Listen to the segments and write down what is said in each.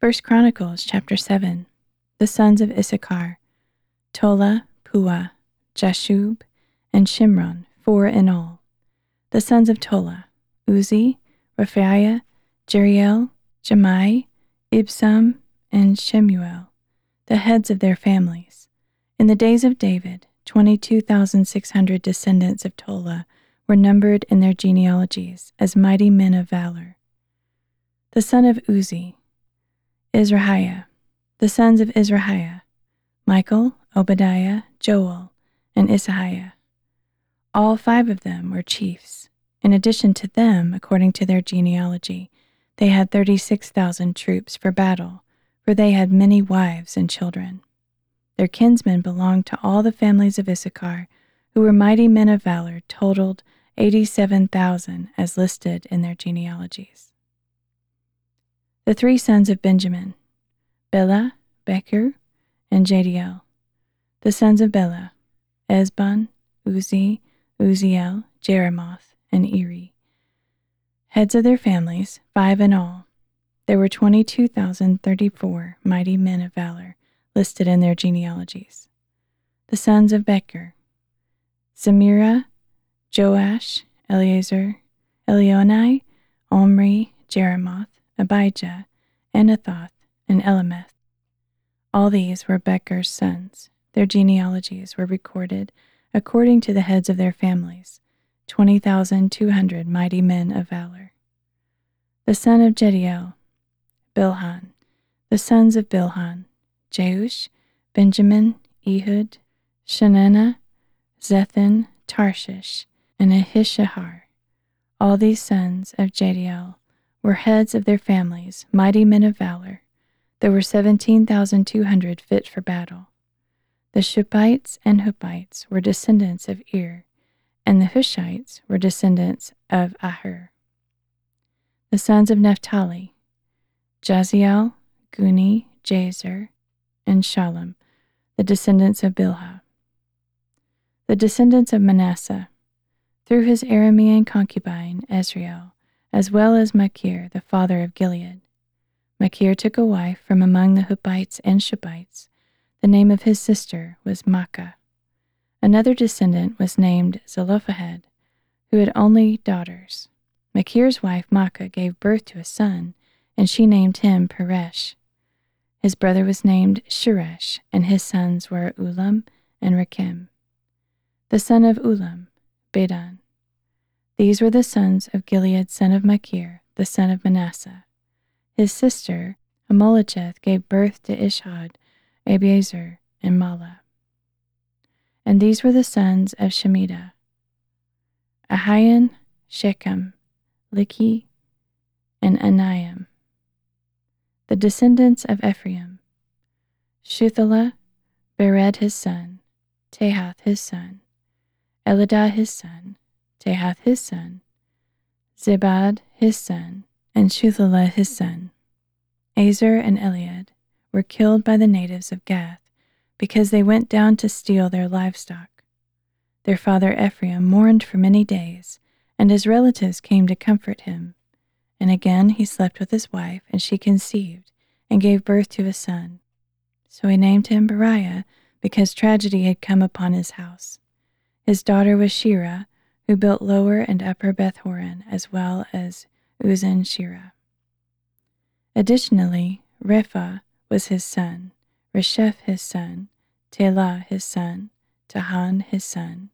First Chronicles chapter 7. The sons of Issachar, Tola, Puah, Jashub, and Shimron, four in all. The sons of Tola, Uzzi, Rephaiah, Jeriel, Jahmai, Ibsam, and Shemuel, the heads of their families. In the days of David, 22,600 descendants of Tola were numbered in their genealogies as mighty men of valor. The son of Uzzi, Izrahiah, the sons of Izrahiah, Michael, Obadiah, Joel, and Isaiah. All five of them were chiefs. In addition to them, according to their genealogy, they had 36,000 troops for battle, for they had many wives and children. Their kinsmen belonged to all the families of Issachar, who were mighty men of valor, totaled 87,000 as listed in their genealogies. The three sons of Benjamin, Bela, Becher, and Jadiel. The sons of Bela, Ezbon, Uzzi, Uzziel, Jeremoth, and Eri. Heads of their families, five in all. There were 22,034 mighty men of valor listed in their genealogies. The sons of Becher, Zemirah, Joash, Eleazar, Elioenai, Omri, Jeremoth, Abijah, Anathoth, and Elameth. All these were Becher's sons. Their genealogies were recorded according to the heads of their families, 20,200 mighty men of valor. The son of Jediel, Bilhan. The sons of Bilhan, Jeush, Benjamin, Ehud, Chenaanah, Zethan, Tarshish, and Ahishahar. All these sons of Jediel were heads of their families, mighty men of valor. There were 17,200 fit for battle. The Shuppites and Huppites were descendants of Ir, and the Hushites were descendants of Aher. The sons of Naphtali, Jahziel, Guni, Jezer, and Shallum, the descendants of Bilhah. The descendants of Manasseh, through his Aramean concubine, Asriel, as well as Machir, the father of Gilead. Machir took a wife from among the Huppites and Shuppites. The name of his sister was Maacah. Another descendant was named Zelophehad, who had only daughters. Machir's wife Maacah gave birth to a son, and she named him Peresh. His brother was named Sheresh, and his sons were Ulam and Rakem. The son of Ulam, Bedan. These were the sons of Gilead, son of Machir, the son of Manasseh. His sister, Hammoleketh, gave birth to Ishhod, Abiezer, and Mahlah. And these were the sons of Shemida, Ahian, Shechem, Likhi, and Aniam. The descendants of Ephraim, Shuthelah, Bered his son, Tahath his son, Eladah his son, Tahath his son, Zabad his son, and Shuthelah his son. Azer and Elead were killed by the natives of Gath because they went down to steal their livestock. Their father Ephraim mourned for many days, and his relatives came to comfort him. And again he slept with his wife, and she conceived and gave birth to a son. So he named him Beriah because tragedy had come upon his house. His daughter was Sheerah, who built Lower and Upper Beth Horon as well as Uzzen Sheerah. Additionally, Repha was his son, Resheph his son, Telah his son, Tahan his son,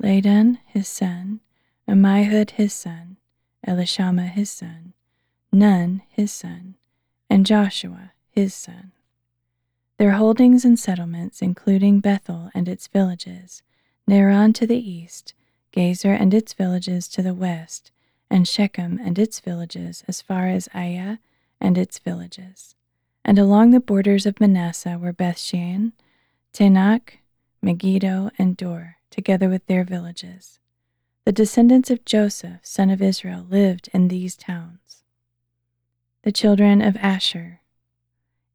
Ladan his son, Ammihud his son, Elishama his son, Nun his son, and Joshua his son. Their holdings and settlements, including Bethel and its villages, Naaran to the east, Gezer and its villages to the west, and Shechem and its villages as far as Aiah and its villages. And along the borders of Manasseh were Bethshan, Taanach, Megiddo, and Dor, together with their villages. The descendants of Joseph, son of Israel, lived in these towns. The children of Asher,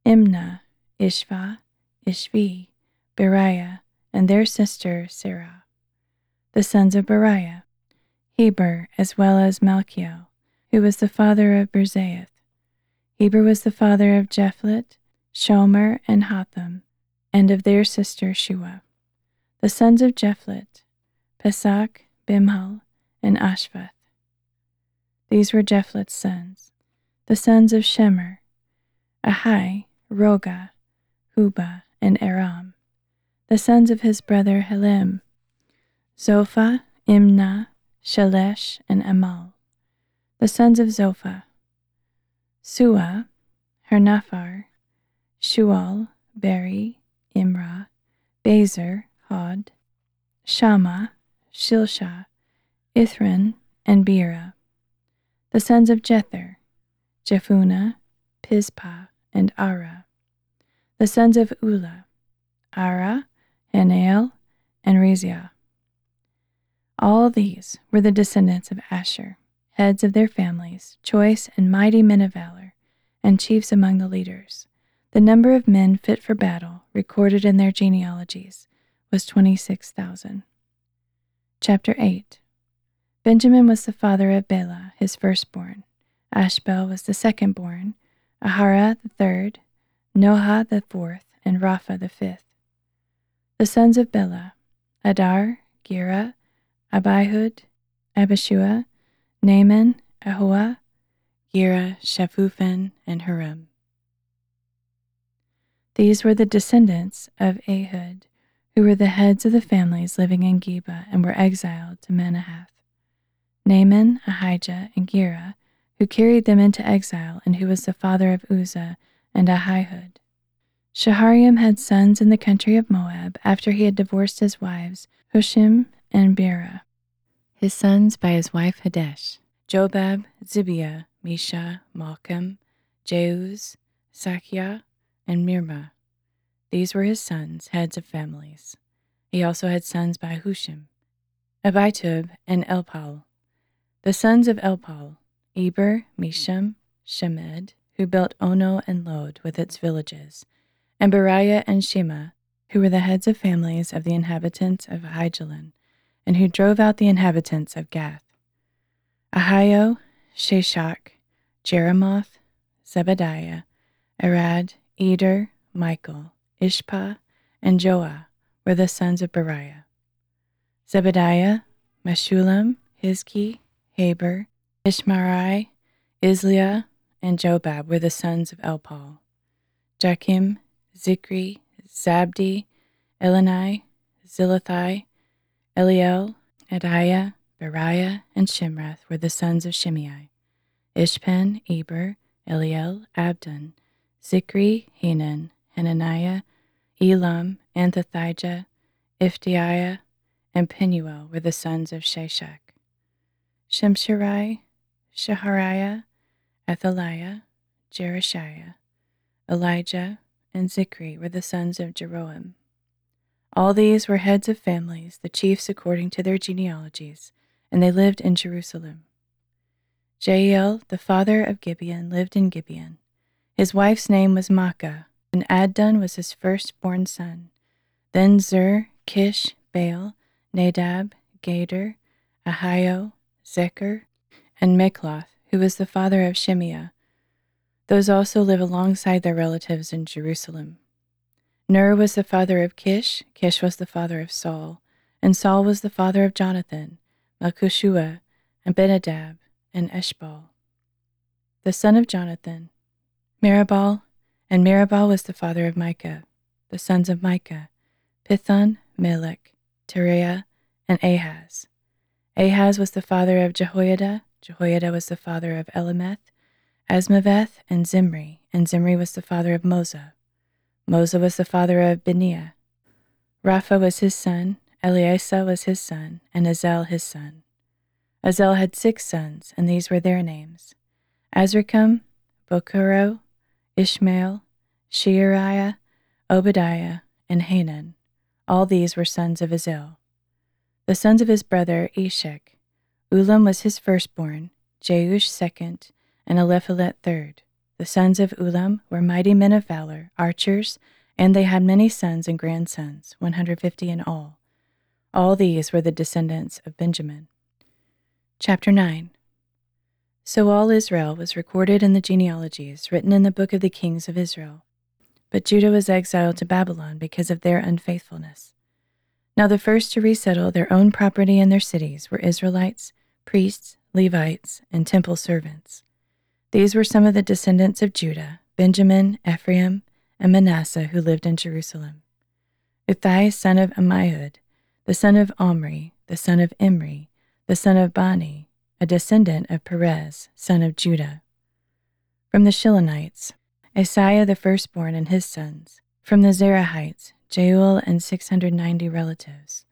Imnah, Ishvah, Ishvi, Beriah, and their sister Serah the sons of Beriah, Heber, as well as Malchiel, who was the father of Birzaith. Heber was the father of Japhleth, Shomer, and Hotham, and of their sister Shua. The sons of Japhleth, Pesach, Bimhal, and Ashvath. These were Japhleth's sons. The sons of Shemer, Ahai, Rohgah, Hubbah, and Aram. The sons of his brother Helem, Zophah, Imnah, Shelesh, and Amal. The sons of Zophah, Suah, Harnepher, Shual, Beri, Imrah, Bezer, Hod, Shammah, Shilsha, Ithran, and Beerah. The sons of Jether, Jephunneh, Pispah, and Ara. The sons of Ulah, Ara, Hanniel, and Reziah. All these were the descendants of Asher heads of their families, choice and mighty men of valor, and chiefs among the leaders. The number of men fit for battle, recorded in their genealogies, was 26,000. Chapter 8 Benjamin was the father of Bela, his firstborn. Ashbel was the secondborn, Ahara the third, Noha the fourth, and Rapha the fifth. The sons of Bela, Adar, Gera, Abihud, Abishua, Naaman, Ahoah, Gera, Shephuphan, and Huram. These were the descendants of Ehud, who were the heads of the families living in Geba and were exiled to Manahath. Naaman, Ahijah, and Gera, who carried them into exile, and who was the father of Uzzah and Ahihud. Shaharaim had sons in the country of Moab after he had divorced his wives, Hushim and Beerah his sons by his wife Hodesh, Jobab, Zibiah, Misha, Malkam, Jeuz, Sakiah, and Mirmah. These were his sons, heads of families. He also had sons by Hushim, Abitub, and Elpaal. The sons of Elpaal, Eber, Misham, Shemed, who built Ono and Lod with its villages, and Beriah and Shema, who were the heads of families of the inhabitants of Aijalon, and who drove out the inhabitants of Gath. Ahio, Shashak, Jeremoth, Zebadiah, Arad, Eder, Michael, Ishpa, and Joah were the sons of Beriah. Zebadiah, Meshullam, Hizki, Heber, Ishmerai, Izliah, and Jobab were the sons of Elpaal. Jachim, Zikri, Zabdi, Elani, Zillethai, Eliel, Adaiah, Beriah, and Shimrath were the sons of Shimei. Ishpan, Eber, Eliel, Abdon, Zikri, Hanan, Hananiah, Elam, Anthothijah, Iphdeiah, and Penuel were the sons of Shashak. Shamsherai, Shehariah, Athaliah, Jerushiah, Elijah, and Zikri were the sons of Jeroham. All these were heads of families, the chiefs according to their genealogies, and they lived in Jerusalem. Jeiel, the father of Gibeon, lived in Gibeon. His wife's name was Maacah, and Adon was his firstborn son. Then Zur, Kish, Baal, Nadab, Gedor, Ahio, Zeker, and Mikloth, who was the father of Shimeah. Those also live alongside their relatives in Jerusalem. Ner was the father of Kish, Kish was the father of Saul, and Saul was the father of Jonathan, Malchishua, and Benadab, and Esh-Baal. The son of Jonathan, Merib-Baal, and Merib-Baal was the father of Micah, the sons of Micah, Pithon, Melech, Tereah, and Ahaz. Ahaz was the father of Jehoiada, Jehoiada was the father of Alemeth, Azmaveth, and Zimri, and Zimri was the father of Moza. Moza was the father of Binea. Rapha was his son, Eleasa was his son, and Azel his son. Azel had six sons, and these were their names Azrikam, Bokeru, Ishmael, Sheariah, Obadiah, and Hanan. All these were sons of Azel. The sons of his brother Eshek. Ulam was his firstborn, Jeush second, and Eliphalet third. The sons of Ulam were mighty men of valor, archers, and they had many sons and grandsons, 150 in all. All these were the descendants of Benjamin. Chapter 9 So all Israel was recorded in the genealogies written in the book of the kings of Israel. But Judah was exiled to Babylon because of their unfaithfulness. Now the first to resettle their own property and their cities were Israelites, priests, Levites, and temple servants. These were some of the descendants of Judah, Benjamin, Ephraim, and Manasseh who lived in Jerusalem. Uthai, son of Ammihud, the son of Omri, the son of Imri, the son of Bani, a descendant of Perez, son of Judah. From the Shilonites, Asaiah the firstborn and his sons. From the Zerahites, Jeuel and 690 relatives.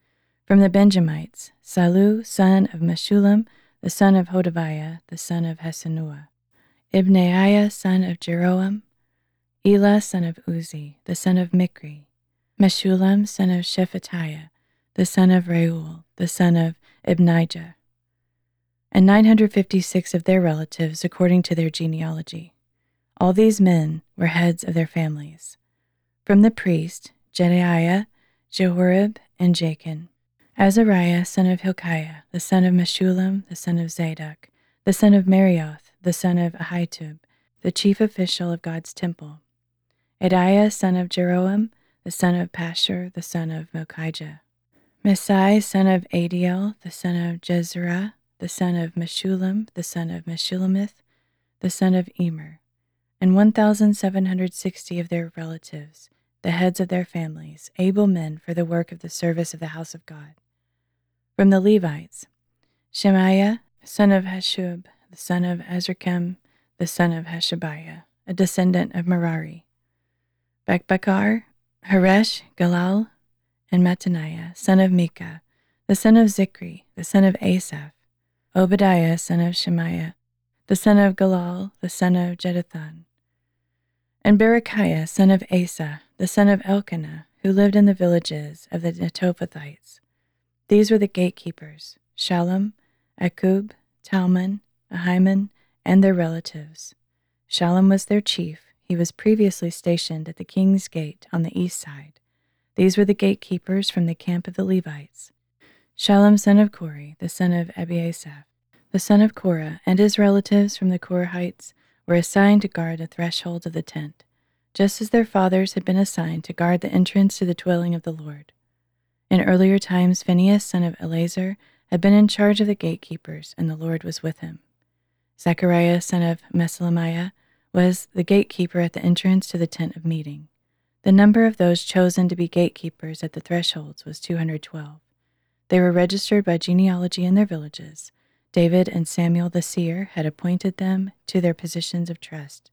From the Benjamites, Sallu, son of Meshullam, the son of Hodaviah, the son of Hassenuah. Ibneiah, son of Jeroham, Elah, son of Uzzi, the son of Mikri, Meshullam, son of Shephatiah, the son of Reuel, the son of Ibnijah, and 956 of their relatives according to their genealogy. All these men were heads of their families. From the priest, Jedaiah, Jehoiarib, and Jachin, Azariah, son of Hilkiah, the son of Meshullam, the son of Zadok, the son of Meraioth, the son of Ahitub, the chief official of God's temple. Adaiah, son of Jeroham, the son of Pashur, the son of Malchijah. Maasai, son of Adiel, the son of Jahzerah, the son of Meshullam, the son of Meshillemith, the son of Immer, and 1,760 of their relatives, the heads of their families, able men for the work of the service of the house of God. From the Levites, Shemaiah, son of Hasshub, the son of Azrikam, the son of Hashabiah, a descendant of Merari. Bakbakkar, Heresh, Galal, and Mattaniah, son of Micah, the son of Zikri, the son of Asaph, Obadiah, son of Shemaiah, the son of Galal, the son of Jeduthun, and Berechiah, son of Asa, the son of Elkanah, who lived in the villages of the Netophathites. These were the gatekeepers, Shallum, Akkub, Talmon, Ahiman, and their relatives. Shallum was their chief. He was previously stationed at the king's gate on the east side. These were the gatekeepers from the camp of the Levites. Shallum, son of Kore, the son of Ebiasaph, the son of Korah, and his relatives from the Korahites were assigned to guard the threshold of the tent, just as their fathers had been assigned to guard the entrance to the dwelling of the Lord. In earlier times, Phinehas, son of Eleazar, had been in charge of the gatekeepers, and the Lord was with him. Zechariah, son of Meshelemiah, was the gatekeeper at the entrance to the tent of meeting. The number of those chosen to be gatekeepers at the thresholds was 212. They were registered by genealogy in their villages. David and Samuel the seer had appointed them to their positions of trust.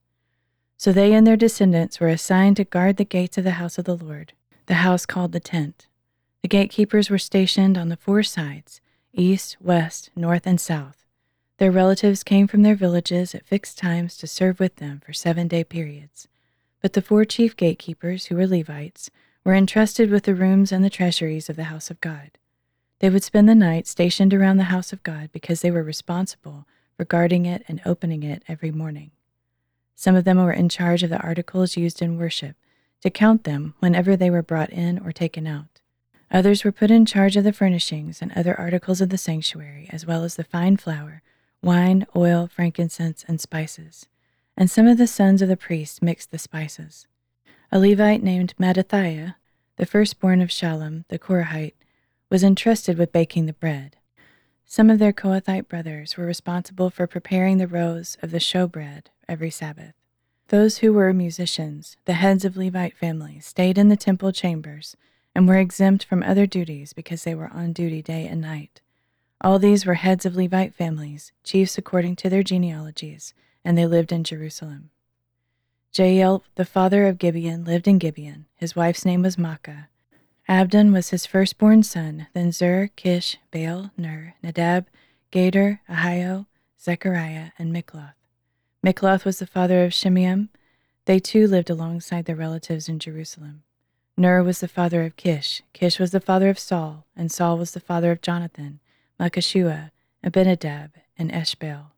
So they and their descendants were assigned to guard the gates of the house of the Lord, the house called the tent. The gatekeepers were stationed on the four sides east, west, north, and south their relatives came from their villages at fixed times to serve with them for seven day periods. But the four chief gatekeepers, who were Levites, were entrusted with the rooms and the treasuries of the house of God. They would spend the night stationed around the house of God because they were responsible for guarding it and opening it every morning. Some of them were in charge of the articles used in worship, to count them whenever they were brought in or taken out. Others were put in charge of the furnishings and other articles of the sanctuary, as well as the fine flour wine, oil, frankincense, and spices. And some of the sons of the priests mixed the spices. A Levite named Mattithiah, the firstborn of Shallum the Korahite, was entrusted with baking the bread. Some of their Kohathite brothers were responsible for preparing the rows of the showbread every Sabbath. Those who were musicians, the heads of Levite families, stayed in the temple chambers and were exempt from other duties because they were on duty day and night. All these were heads of Levite families, chiefs according to their genealogies, and they lived in Jerusalem. Jeiel, the father of Gibeon, lived in Gibeon. His wife's name was Maacah. Abdon was his firstborn son, then Zur, Kish, Baal, Ner, Nadab, Gedor, Ahio, Zechariah, and Mikloth. Mikloth was the father of Shimeam. They too lived alongside their relatives in Jerusalem. Ner was the father of Kish. Kish was the father of Saul, and Saul was the father of Jonathan, Malchishua, Abinadab, and Esh-Baal,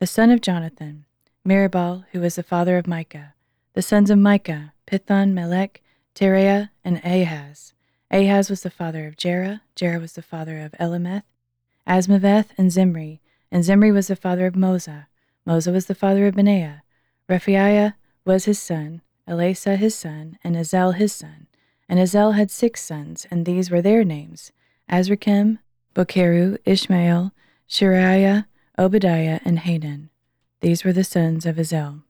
the son of Jonathan, Merib-Baal, who was the father of Micah, the sons of Micah, Pithon, Melech, Tereah, and Ahaz. Ahaz was the father of Jerah, Jerah was the father of Elameth, Azmaveth, and Zimri, and Zimri was the father of Moza, Moza was the father of Benaiah, Rephaiah was his son, Eleasah his son, and Azel his son. And Azel had six sons, and these were their names Azrikam. Bokeru, Ishmael, Sheariah, Obadiah, and Hanan. These were the sons of Azel.